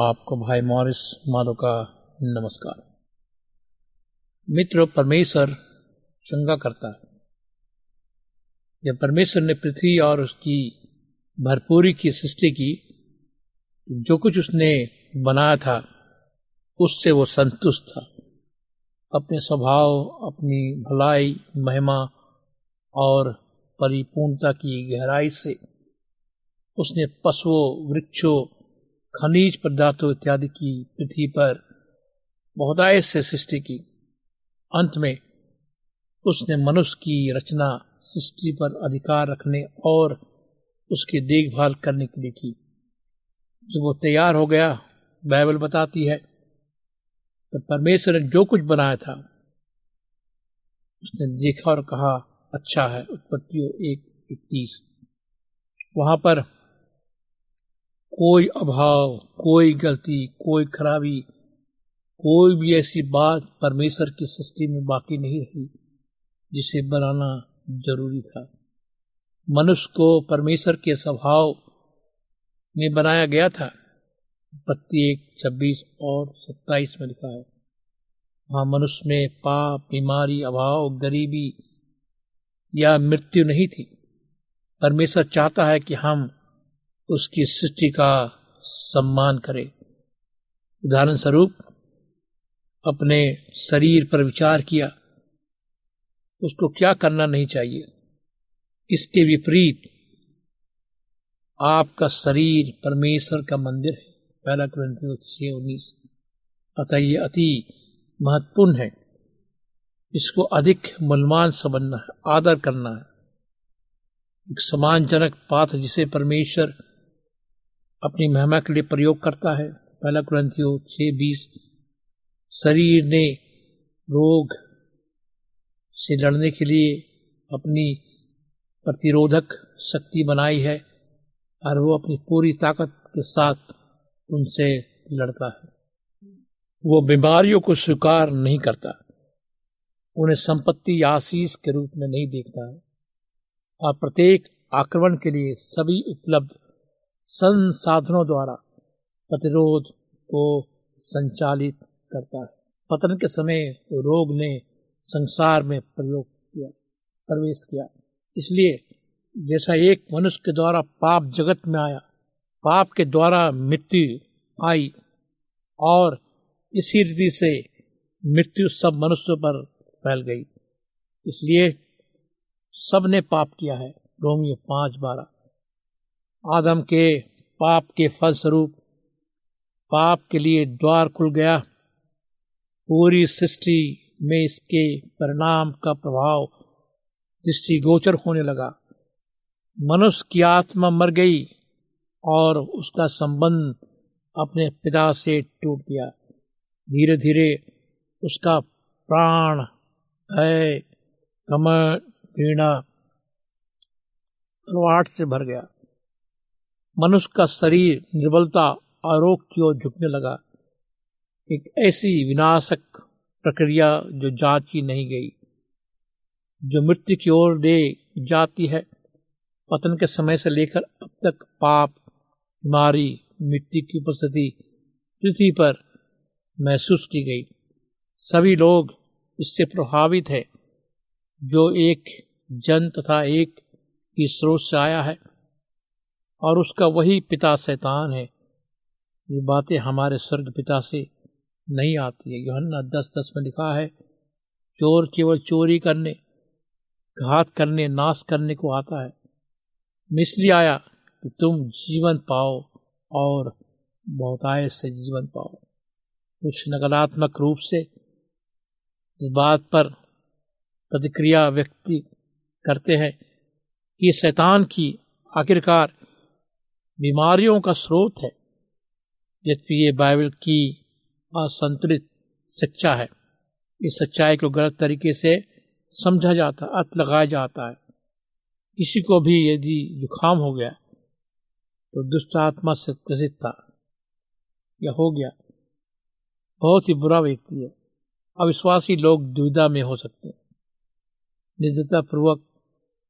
आपको भाई मॉरिस माधो का नमस्कार। मित्र, परमेश्वर चंगा करता है। जब परमेश्वर ने पृथ्वी और उसकी भरपूरी की सृष्टि की जो कुछ उसने बनाया था, उससे वो संतुष्ट था। अपने स्वभाव, अपनी भलाई, महिमा और परिपूर्णता की गहराई से उसने पशुओं, वृक्षों खनिज पदार्थों इत्यादि की पृथ्वी पर बहुतायत से सृष्टि की। अंत में उसने मनुष्य की रचना सृष्टि पर अधिकार रखने और उसकी देखभाल करने के लिए की। जब वो तैयार हो गया, बाइबल बताती है तो परमेश्वर ने जो कुछ बनाया था, उसने देखा और कहा अच्छा है, उत्पत्तियों एक इक्कीस वहाँ पर कोई अभाव, कोई गलती, कोई खराबी, कोई भी ऐसी बात परमेश्वर की सृष्टि में बाकी नहीं रही, जिसे बनाना ज़रूरी था। मनुष्य को परमेश्वर के स्वभाव में बनाया गया था। पत्ती एक, छब्बीस और सत्ताईस में लिखा है, वहाँ मनुष्य में पाप, बीमारी, अभाव, गरीबी या मृत्यु नहीं थी। परमेश्वर चाहता है कि हम उसकी सृष्टि का सम्मान करे। उदाहरण स्वरूप अपने शरीर पर विचार किया, उसको क्या करना नहीं चाहिए? इसके विपरीत, आपका शरीर परमेश्वर का मंदिर है। पहला क्रंथियों छह उन्नीस। अतः ये अति महत्वपूर्ण है। इसको अधिक मूल्यमान समझना है, आदर करना है। एक सम्मानजनक पात्र जिसे परमेश्वर अपनी महिमा के लिए प्रयोग करता है। पहला क्रंथियों छह बीस। शरीर ने रोग से लड़ने के लिए अपनी प्रतिरोधक शक्ति बनाई है और वो अपनी पूरी ताकत के साथ उनसे लड़ता है। वो बीमारियों को स्वीकार नहीं करता। उन्हें संपत्ति या आशीष के रूप में नहीं देखता है। और प्रत्येक आक्रमण के लिए सभी उपलब्ध संसाधनों द्वारा प्रतिरोध को संचालित करता है। पतन के समय रोग ने संसार में प्रयोग किया, प्रवेश किया। इसलिए जैसा एक मनुष्य के द्वारा पाप जगत में आया, पाप के द्वारा मृत्यु आई और इसी रीति से मृत्यु सब मनुष्यों पर फैल गई। इसलिए सबने पाप किया है। रोमियो पाँच बारह। आदम के पाप के फलस्वरूप पाप के लिए द्वार खुल गया। पूरी सृष्टि में इसके परिणाम का प्रभाव दृष्टिगोचर होने लगा। मनुष्य की आत्मा मर गई और उसका संबंध अपने पिता से टूट गया। धीरे धीरे उसका प्राण, भय, कमर, घृणा से भर गया। मनुष्य का शरीर निर्बलता आरोग की ओर झुकने लगा। एक ऐसी विनाशक प्रक्रिया जो जांची नहीं गई, जो मृत्यु की ओर ले जाती है, पतन के समय से लेकर अब तक पाप, बीमारी, मिट्टी की उपस्थिति, पृथ्वी पर महसूस की गई। सभी लोग इससे प्रभावित है। जो एक जन तथा एक की स्रोत से आया है और उसका वही पिता शैतान है। ये बातें हमारे स्वर्ग पिता से नहीं आती है। योहन्ना दस दस में लिखा है, चोर केवल चोरी करने, घात करने, नाश करने को आता है। मिस्री आया कि तुम जीवन पाओ और बहुतायत से जीवन पाओ। कुछ नकारात्मक रूप से इस बात पर प्रतिक्रिया व्यक्ति करते हैं कि शैतान की आखिरकार बीमारियों का स्रोत है जबकि ये बाइबल की असंतुलित शिक्षा है। इस सच्चाई को गलत तरीके से समझा जाता, अर्थ लगाया जाता है। किसी को भी यदि जुकाम हो गया तो दुष्ट आत्मा से ग्रसित था, या हो गया। बहुत ही बुरा व्यक्ति है। अविश्वासी लोग दुविधा में हो सकते हैं। निर्दयता पूर्वक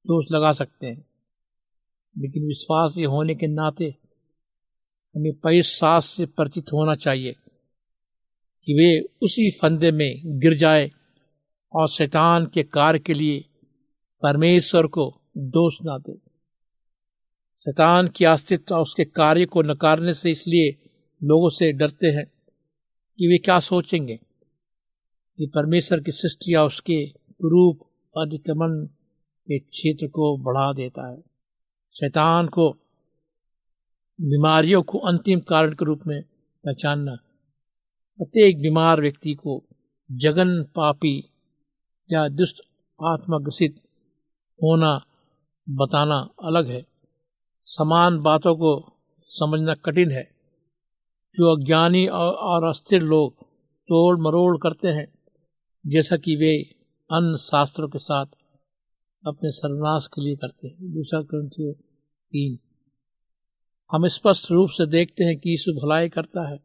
दोष लगा सकते हैं। लेकिन विश्वासी होने के नाते हमें पैसास से परिचित होना चाहिए कि वे उसी फंदे में गिर जाए और शैतान के कार्य के लिए परमेश्वर को दोष ना दे। शैतान की अस्तित्व और उसके कार्य को नकारने से इसलिए लोगों से डरते हैं कि वे क्या सोचेंगे कि परमेश्वर की सृष्टि या उसके रूप अधिक्रमण के क्षेत्र को बढ़ा देता है। शैतान को, बीमारियों को अंतिम कारण के रूप में पहचानना। प्रत्येक बीमार व्यक्ति को जगन पापी या दुष्ट आत्मग्रसित होना, बताना अलग है। समान बातों को समझना कठिन है। जो अज्ञानी और अस्थिर लोग तोड़ मरोड़ करते हैं, जैसा कि वे अन्य शास्त्रों के साथ अपने सर्वनाश के लिए करते हैं। दूसरा ग्रंथियों तीन। हम स्पष्ट रूप से देखते हैं कि यीशु भलाई करता है।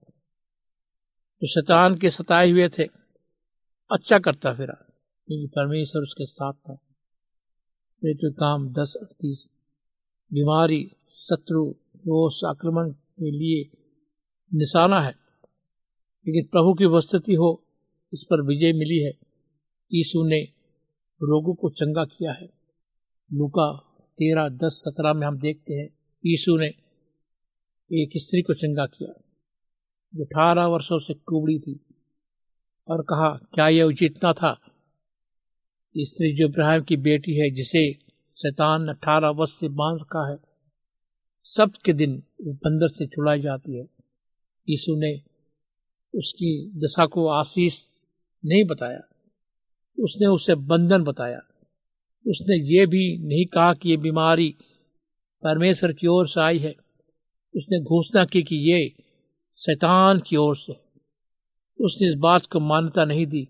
जो शैतान के सताए हुए थे अच्छा करता फिरा, क्योंकि परमेश्वर उसके साथ था। तो काम दस अड़तीस। बीमारी, शत्रु दोष आक्रमण के लिए निशाना है। लेकिन प्रभु की उपस्थिति हो, इस पर विजय मिली है। यीशु ने रोगों को चंगा किया है। लुका तेरह, दस, सत्रह में हम देखते हैं, यीशु ने एक स्त्री को चंगा किया, जो अठारह वर्षों से कुबड़ी थी और कहा, क्या यह उचित न था? स्त्री जो इब्राहिम की बेटी है, जिसे शैतान ने अठारह वर्ष से बाँध रखा है, सब के दिन बंदर से छुड़ाई जाती है। यीशु ने उसकी दशा को आशीष नहीं बताया, उसने उसे बंधन बताया। उसने ये भी नहीं कहा कि ये बीमारी परमेश्वर की ओर से आई है। उसने घोषणा की कि ये शैतान की ओर से। उसने इस बात को मान्यता नहीं दी।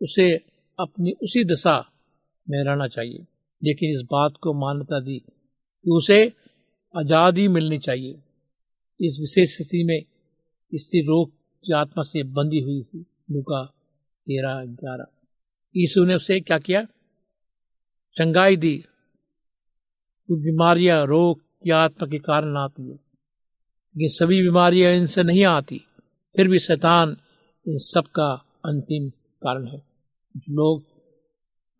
उसे अपनी उसी दशा में रहना चाहिए, लेकिन इस बात को मान्यता दी कि उसे आज़ादी मिलनी चाहिए। इस विशेष स्थिति में स्त्री रोग की आत्मा से बंधी हुई थी। लुका तेरह ग्यारह। यीशु ने उसे क्या किया? चंगाई दी। कुछ बीमारियाँ रोग की आत्मा के कारण आती है। ये सभी बीमारियाँ इनसे नहीं आती, फिर भी शैतान इन सब का अंतिम कारण है। जो लोग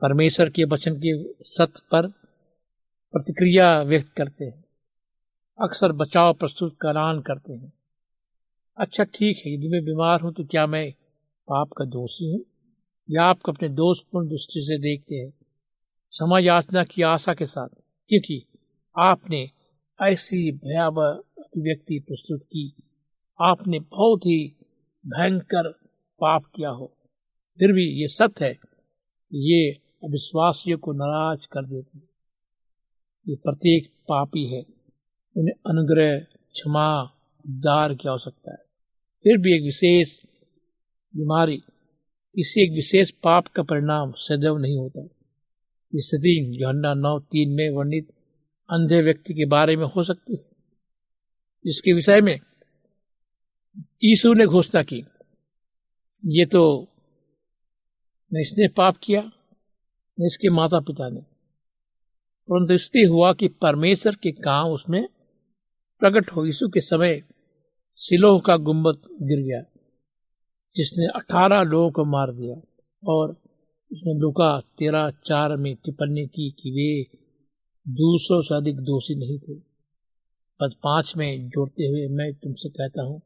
परमेश्वर के वचन के सत्य पर प्रतिक्रिया व्यक्त करते हैं, अक्सर बचाव प्रस्तुत का करते हैं। अच्छा ठीक है, यदि मैं बीमार हूँ तो क्या मैं पाप का दोषी हूँ? या आपको अपने दोषपूर्ण दृष्टि से देखते हैं? क्षमा याचना की आशा के साथ क्योंकि आपने ऐसी भयावह अभिव्यक्ति प्रस्तुत की। आपने बहुत ही भयंकर पाप किया हो। फिर भी ये सत्य है ये अविश्वासियों को नाराज़ कर देती है। ये प्रत्येक पापी है। उन्हें अनुग्रह, क्षमा, उद्धार की आवश्यकता है। फिर भी एक विशेष बीमारी, किसी एक विशेष पाप का परिणाम सदैव नहीं होता। स्थिति जोहन्ना नौ तीन में वर्णित अंधे व्यक्ति के बारे में हो सकती है। जिसके विषय में यीशु ने घोषणा की। ये तो न इसने पाप किया, न इसके माता पिता ने। परंतु इसलिए हुआ कि परमेश्वर के काम उसमें प्रकट हो। यीशु के समय सिलोह का गुंबद गिर गया, जिसने अठारह लोगों को मार दिया और उसने लुका तेरह चार में टिप्पणी की कि वे दूसरों से अधिक दोषी नहीं थे। पद पाँच में जोड़ते हुए मैं तुमसे कहता हूँ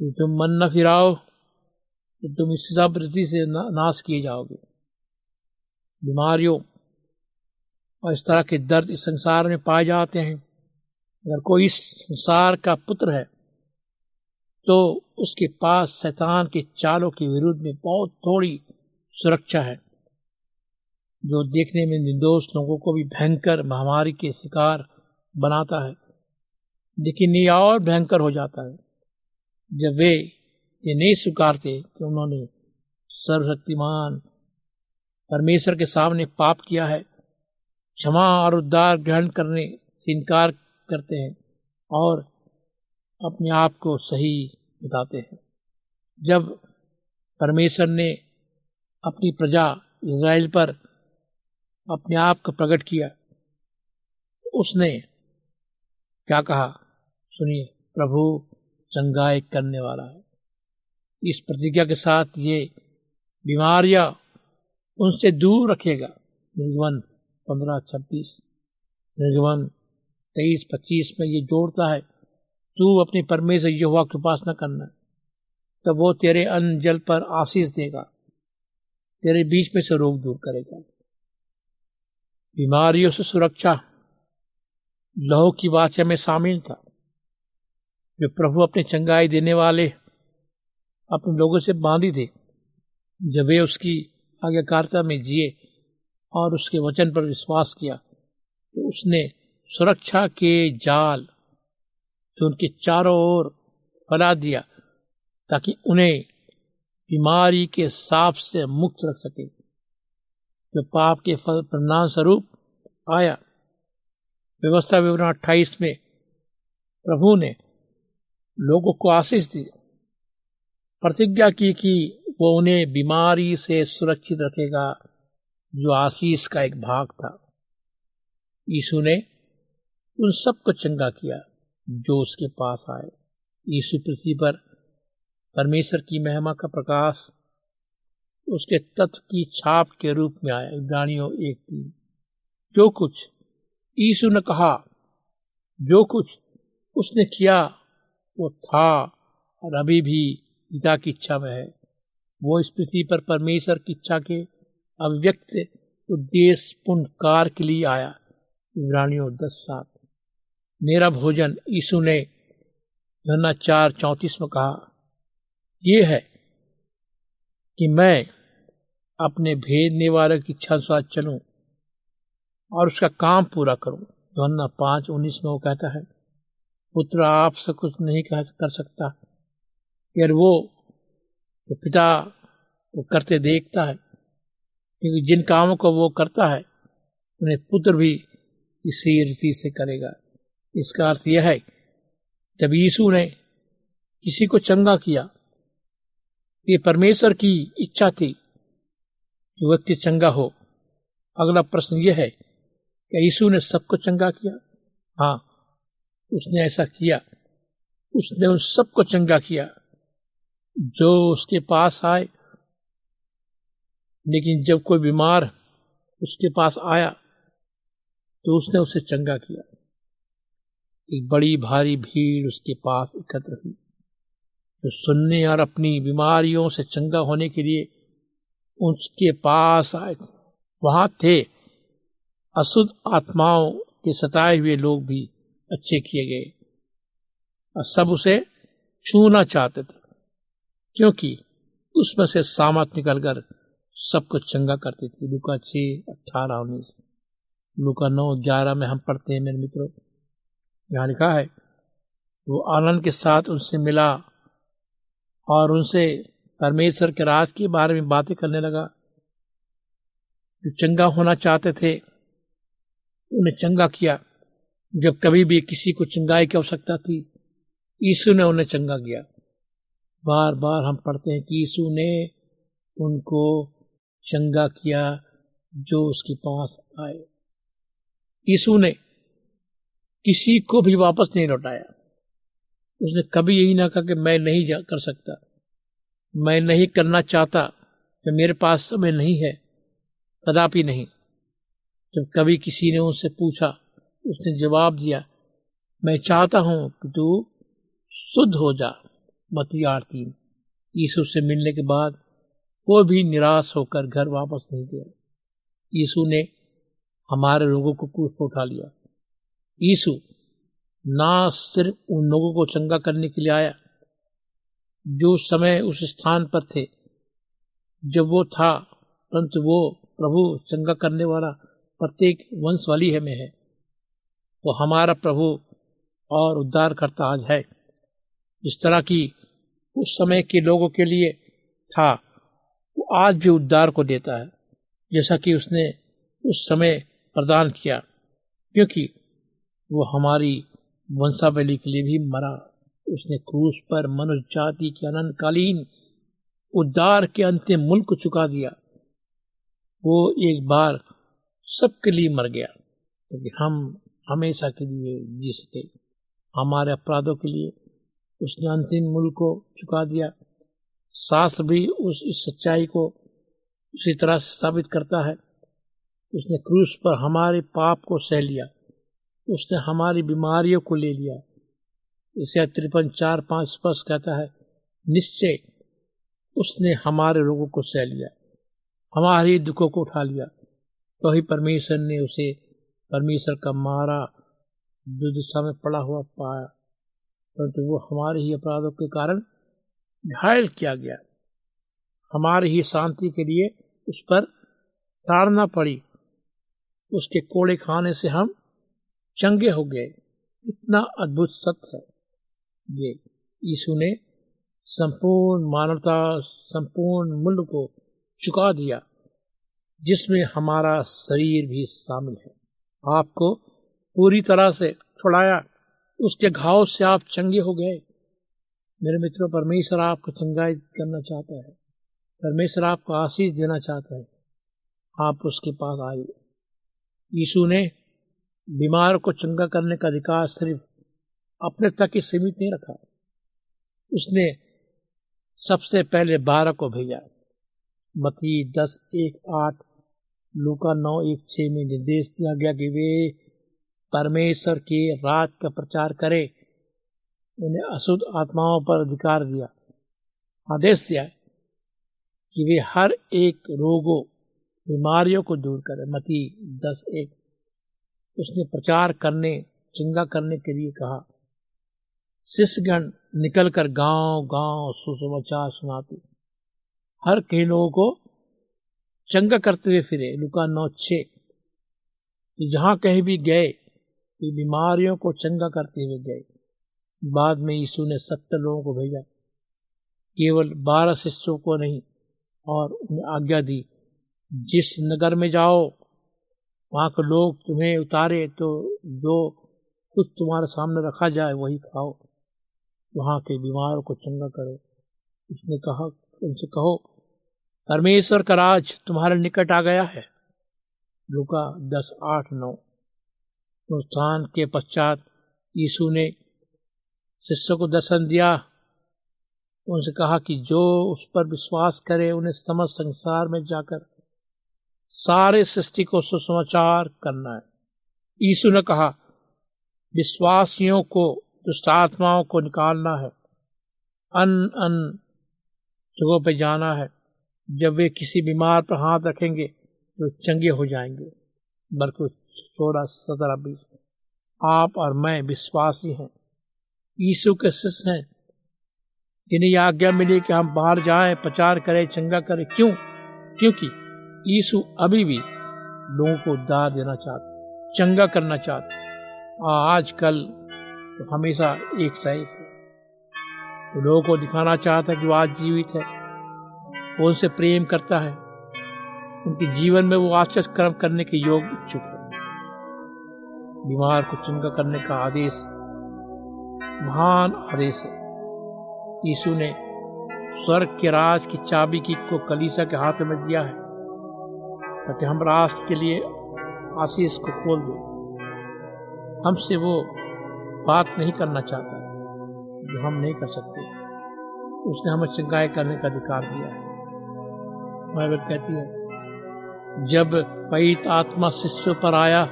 कि तुम मन न फिराओ तो तुम इस वृद्धि से ना, नाश किए जाओगे। बीमारियों और इस तरह के दर्द इस संसार में पाए जाते हैं। अगर कोई इस संसार का पुत्र है तो उसके पास शैतान के चालों के विरुद्ध में बहुत थोड़ी सुरक्षा है, जो देखने में निर्दोष लोगों को भी भयंकर महामारी के शिकार बनाता है। लेकिन ये और भयंकर हो जाता है, जब वे ये नहीं स्वीकारते कि उन्होंने सर्वशक्तिमान परमेश्वर के सामने पाप किया है, क्षमा और उद्धार ग्रहण करने से इनकार करते हैं और अपने आप को सही बताते हैं। जब परमेश्वर ने अपनी प्रजा इज़राइल पर अपने आप को प्रकट किया। उसने क्या कहा? सुनिए, प्रभु चंगाई करने वाला है। इस प्रतिज्ञा के साथ ये बीमारियाँ उनसे दूर रखेगा। निर्गमन पंद्रह छब्बीस, निर्गमन तेईस पच्चीस में ये जोड़ता है, तू अपनी परमेश्वर यहोवा की उपासना करना, तब वो तेरे अन्न जल पर आशीष देगा। तेरे बीच में से रोग दूर करेगा। बीमारियों से सुरक्षा लहू की वाचा में शामिल था। जो प्रभु अपने चंगाई देने वाले अपने लोगों से बांधी थे, जब वे उसकी आज्ञाकारिता में जिए और उसके वचन पर विश्वास किया तो उसने सुरक्षा के जाल जो उनके चारों ओर फैला दिया, ताकि उन्हें बीमारी के साफ़ से मुक्त रख सके। जो पाप के फल परिणाम स्वरूप आया। व्यवस्था विवरण अट्ठाईस में प्रभु ने लोगों को आशीष दी प्रतिज्ञा की कि वो उन्हें बीमारी से सुरक्षित रखेगा, जो आशीष का एक भाग था। यीशु ने उन सबको चंगा किया, जो उसके पास आए। यीशु पृथ्वी पर परमेश्वर की महिमा का प्रकाश उसके तत्व की छाप के रूप में आया। इब्रानियों एक तीन। जो कुछ यीशु ने कहा, जो कुछ उसने किया, वो था और अभी भी पिता की इच्छा में है। वो इस पृथ्वी पर परमेश्वर की इच्छा के अव्यक्त उद्देश्य पूर्ण कार के लिए आया। इब्रानियों दस सात। मेरा भोजन यीशु ने धन्ना चार चौंतीस में कहा ये है कि मैं अपने भेद निवारक की इच्छा अनुसार चलूँ और उसका काम पूरा करूँ। धन्ना पाँच उन्नीस वो कहता है, पुत्र आपसे कुछ नहीं कह कर सकता यार वो तो पिता वो करते देखता है, क्योंकि जिन कामों को वो करता है, उन्हें पुत्र भी इसी रीति से करेगा। इसका अर्थ यह है, जब यीशु ने किसी को चंगा किया ये परमेश्वर की इच्छा थी। कि व्यक्ति चंगा हो। अगला प्रश्न यह है कि यीशु ने सबको चंगा किया? हाँ उसने ऐसा किया। उसने उन सबको चंगा किया। जो उसके पास आए, लेकिन जब कोई बीमार उसके पास आया तो उसने उसे चंगा किया। एक बड़ी भारी भीड़ उसके पास एकत्र हुई। जो सुनने और अपनी बीमारियों से चंगा होने के लिए उसके पास आए थे। वहाँ थे। अशुद्ध आत्माओं के सताए हुए लोग भी अच्छे किए गए। और सब उसे छूना चाहते थे, क्योंकि उसमें से सामत निकलकर सबको चंगा करती थी। लुका छ, अठारह, उन्नीस। लुका नौ, ग्यारह में हम पढ़ते हैं मेरे मित्रों। यहाँ लिखा है, वो आनंद के साथ उनसे मिला और उनसे परमेश्वर के राज के बारे में बातें करने लगा। जो चंगा होना चाहते थे, उन्हें चंगा किया। जब कभी भी किसी को चंगाई की आवश्यकता थी, यीशु ने उन्हें चंगा किया। बार बार हम पढ़ते हैं कि यीशु ने उनको चंगा किया जो उसके पास आए। यीशु ने किसी को भी वापस नहीं लौटाया। उसने कभी यही ना कहा कि मैं नहीं जा कर सकता। मैं नहीं करना चाहता। कि मेरे पास समय नहीं है, कदापि नहीं। जब कभी किसी ने उनसे पूछा, उसने जवाब दिया, मैं चाहता हूँ कि तू शुद्ध हो जा। मती आरती यीशु से मिलने के बाद वो भी निराश होकर घर वापस नहीं गया। यीशु ने हमारे लोगों को क्रूस पर उठा लिया। यीशु ना सिर्फ़ उन लोगों को चंगा करने के लिए आया, जो समय उस स्थान पर थे। जब वो था, परंतु वो प्रभु चंगा करने वाला प्रत्येक वंश वाली है में है। वो हमारा प्रभु और उद्धार करता आज है। इस तरह की उस समय के लोगों के लिए था, वो आज भी उद्धार को देता है, जैसा कि उसने उस समय प्रदान किया, क्योंकि वो हमारी वंशावली के लिए भी मरा। उसने क्रूस पर मनुष्य जाति के अनंतकालीन उद्धार के अंतिम मुल्क को चुका दिया। वो एक बार सबके लिए मर गया, क्योंकि हम हमेशा के लिए जी सके। हमारे अपराधों के लिए उसने अंतिम मूल्य को चुका दिया। शास्त्र भी उस, इस सच्चाई को उसी तरह से साबित करता है। उसने क्रूस पर हमारे पाप को सह लिया। उसने हमारी बीमारियों को ले लिया। इसे त्रिपन, चार, पाँच स्पष्ट कहता है, निश्चय उसने हमारे रोगों को सह लिया, हमारे दुखों को उठा लिया। तो ही परमेश्वर ने उसे, परमेश्वर का मारा, दुर्दशा में पड़ा हुआ पाया, परंतु तो वो हमारे ही अपराधों के कारण घायल किया गया। हमारे ही शांति के लिए उस पर ताड़ना पड़ी। उसके कोड़े खाने से हम चंगे हो गए। इतना अद्भुत सत्य है। ये यीशु ने संपूर्ण मानवता, संपूर्ण मूल्य को चुका दिया, जिसमें हमारा शरीर भी शामिल है। आपको पूरी तरह से छुड़ाया, उसके घाव से आप चंगे हो गए। मेरे मित्रों, परमेश्वर आपको चंगाई करना चाहता है। परमेश्वर आपको आशीष देना चाहता है। आप उसके पास आइए। यीशु ने बीमार को चंगा करने का अधिकार सिर्फ़ अपने तक ही सीमित नहीं रखा। उसने सबसे पहले बारह को भेजा। मती दस, एक, आठ, लूका नौ, एक छ में निर्देश दिया गया कि वे परमेश्वर के रात का प्रचार करें। उन्हें अशुद्ध आत्माओं पर अधिकार दिया। आदेश दिया कि वे हर एक रोगों, बीमारियों को दूर करें। मती दस, एक उसने प्रचार करने, चंगा करने के लिए कहा। शिष्यगण निकलकर गाँव गाँव सुसमाचार सुनाते। हर कई लोगों को चंगा करते हुए फिरे। लुका नौ छ। जहाँ कहीं भी गए, कि बीमारियों को चंगा करते हुए गए। बाद में यीशु ने सत्तर लोगों को भेजा। केवल बारह शिष्यों को नहीं, और उन्हें आज्ञा दी, जिस नगर में जाओ वहाँ के लोग तुम्हें उतारे तो जो कुछ तुम्हारे सामने रखा जाए वही खाओ। वहाँ के बीमारों को चंगा करो। उसने कहा, उनसे कहो, परमेश्वर का राज तुम्हारे निकट आ गया है। लुका दस आठ नौ। स्थान के पश्चात यीशु ने शिष्य को दर्शन दिया। उनसे कहा कि जो उस पर विश्वास करे, उन्हें समस्त संसार में जाकर सारे सृष्टि को सुसमाचार करना है। यीशु ने कहा, विश्वासियों को दुष्ट आत्माओं को निकालना है। अन अन जगहों पे जाना है। जब वे किसी बीमार पर हाथ रखेंगे तो चंगे हो जाएँगे। बल्कि सोलह, सत्रह, बीस। आप और मैं विश्वासी हैं। यीशु के शिष्य हैं। जिन्हें आज्ञा मिली कि हम बाहर जाएँ, प्रचार करें, चंगा करें। क्यों? क्योंकि यीशु अभी भी लोगों को उद्धार देना चाहते चंगा करना चाहते आजकल तो हमेशा एक सही है। तो लोगों को दिखाना चाहता है कि वो आज जीवित है, वो उनसे प्रेम करता है, उनके जीवन में वो आश्चर्य कर्म करने के योग इच्छुक है। बीमार को चंगा करने का आदेश, महान आदेश है। यीशु ने स्वर्ग के राज की चाबी की को कलीसा के हाथ में दिया है। ताकि हम राष्ट्र के लिए आशीष को खोल दें। हमसे वो बात नहीं करना चाहता, जो हम नहीं कर सकते। उसने हमें चंगाई करने का अधिकार दिया है। बाइबल कहती है, जब पवित आत्मा शिष्यों पर आया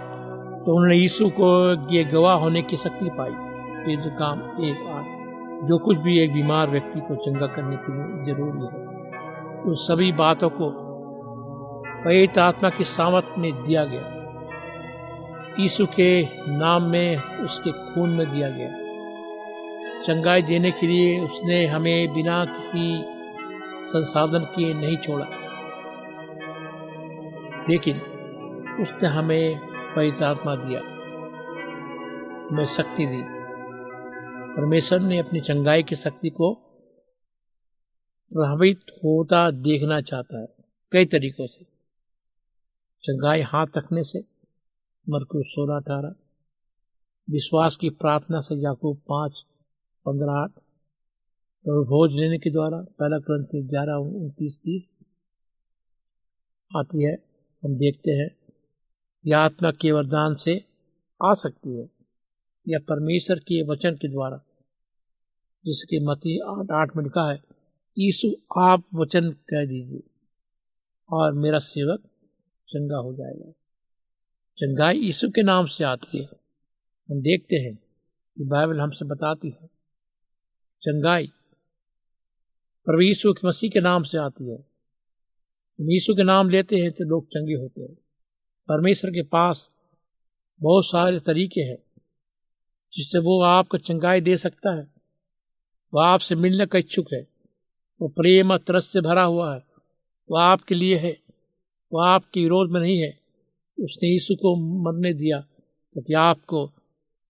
तो उन्होंने यीशु को ये गवाह होने की शक्ति पाई। ये काम एक आठ जो कुछ भी एक बीमार व्यक्ति को चंगा करने के लिए ज़रूरी है, उन तो सभी बातों को पवित आत्मा की सामत में दिया गया। यीशु के नाम में उसके खून में दिया गया। चंगाई देने के लिए उसने हमें बिना किसी संसाधन किए नहीं छोड़ा। लेकिन उसने हमें पवित्र आत्मा दिया। हमें शक्ति दी। परमेश्वर ने अपनी चंगाई की शक्ति को प्रभावित होता देखना चाहता है, कई तरीकों से। चंगाई हाथ रखने से मरकुस सोलह अठारह विश्वास की प्रार्थना से याकूब पाँच, पंद्रह, आठ, और भोज लेने के द्वारा पहला क्रंथ ग्यारह, उनतीस, तीस आती है। हम देखते हैं, यह आत्मा के वरदान से आ सकती है, या परमेश्वर के वचन के द्वारा। जिसके मती आठ आठ में लिखा है यीशु आप वचन कह दीजिए, और मेरा सेवक चंगा हो जाएगा। चंगाई यीशु के नाम से आती है। हम देखते हैं कि बाइबल हमसे बताती है। चंगाई प्रभु यीशु के मसीह के नाम से आती है। हम यीशु के नाम लेते हैं तो लोग चंगे होते हैं। परमेश्वर के पास बहुत सारे तरीके हैं जिससे वो आपको चंगाई दे सकता है। वह आपसे मिलने का इच्छुक है। वो प्रेम और तरस से भरा हुआ है। वह आपके लिए है। वह आपके विरोध में नहीं है। उसने यीशु को मरने दिया ताकि आपको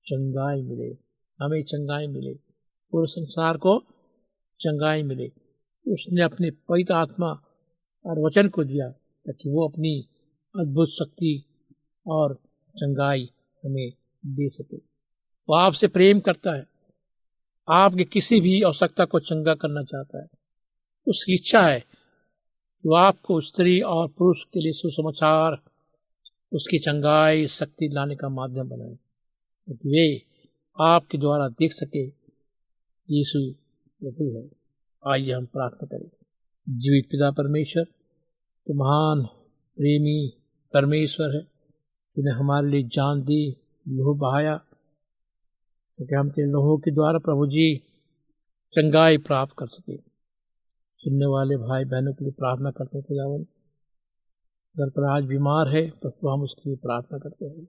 चंगाई मिले, हमें चंगाई मिले पूरे संसार को चंगाई मिले। उसने अपने पवित्र आत्मा और वचन को दिया ताकि वो अपनी अद्भुत शक्ति और चंगाई हमें दे सके। वो आपसे प्रेम करता है। आपकी किसी भी आवश्यकता को चंगा करना चाहता है। उसकी इच्छा है वो आपको स्त्री और पुरुष के लिए सुसमाचार, उसकी चंगाई, शक्ति लाने का माध्यम बनाए क्योंकि वे आपके द्वारा देख सके यीशु प्रभु है। आइए हम प्रार्थना करें। जीवित पिता परमेश्वर तो महान, प्रेमी, परमेश्वर है। तूने हमारे लिए जान दी, लोह बहाया क्योंकि हम तेरे लोहों के द्वारा प्रभु जी चंगाई प्राप्त कर सके। सुनने वाले भाई बहनों के लिए प्रार्थना करते हैं खुदावन अगर पर आज बीमार है तो हम उसके लिए प्रार्थना करते हैं।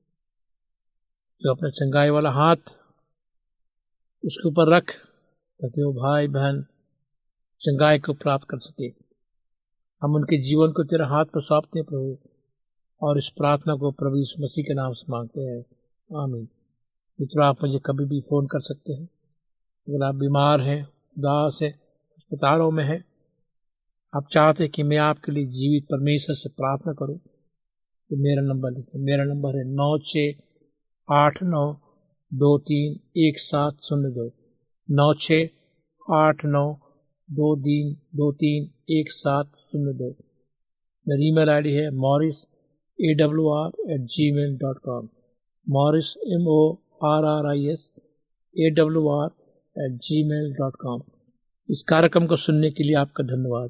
जो अपने चंगाई वाला हाथ उसके ऊपर रख, ताकि वो भाई बहन चंगाई को प्राप्त कर सके। हम उनके जीवन को तेरे हाथ पर सौंपते हैं, प्रभु, और इस प्रार्थना को प्रभु यीशु मसीह के नाम से मांगते हैं। आमीन। मित्रों, आप मुझे कभी भी फ़ोन कर सकते हैं। अगर आप बीमार हैं, उदास हैं, अस्पतालों में हैं आप चाहते कि मैं आपके लिए जीवित परमेश्वर से प्रार्थना करूँ तो मेरा नंबर लिखिए मेरा नंबर है नौ छः आठ नौ दो तीन एक सात शून्य दो। नौ छः आठ नौ दो तीन दो तीन एक सात शून्य दो। मेरी ईमेल आईडी है Morris A W R at gmail dot com Morris M O R R I S A W R at gmail dot com इस कार्यक्रम को सुनने के लिए आपका धन्यवाद।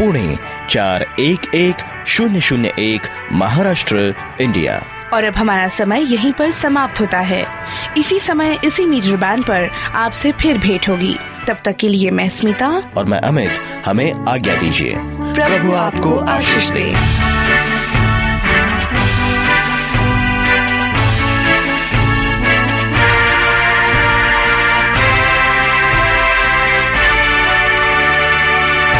पुणे चार एक एक शून्य शून्य एक महाराष्ट्र इंडिया। और अब हमारा समय यहीं पर समाप्त होता है। इसी समय इसी मीटर बैंड पर आपसे फिर भेंट होगी। तब तक के लिए मैं स्मिता और मैं अमित हमें आज्ञा दीजिए। प्रभु आपको आशीष दे।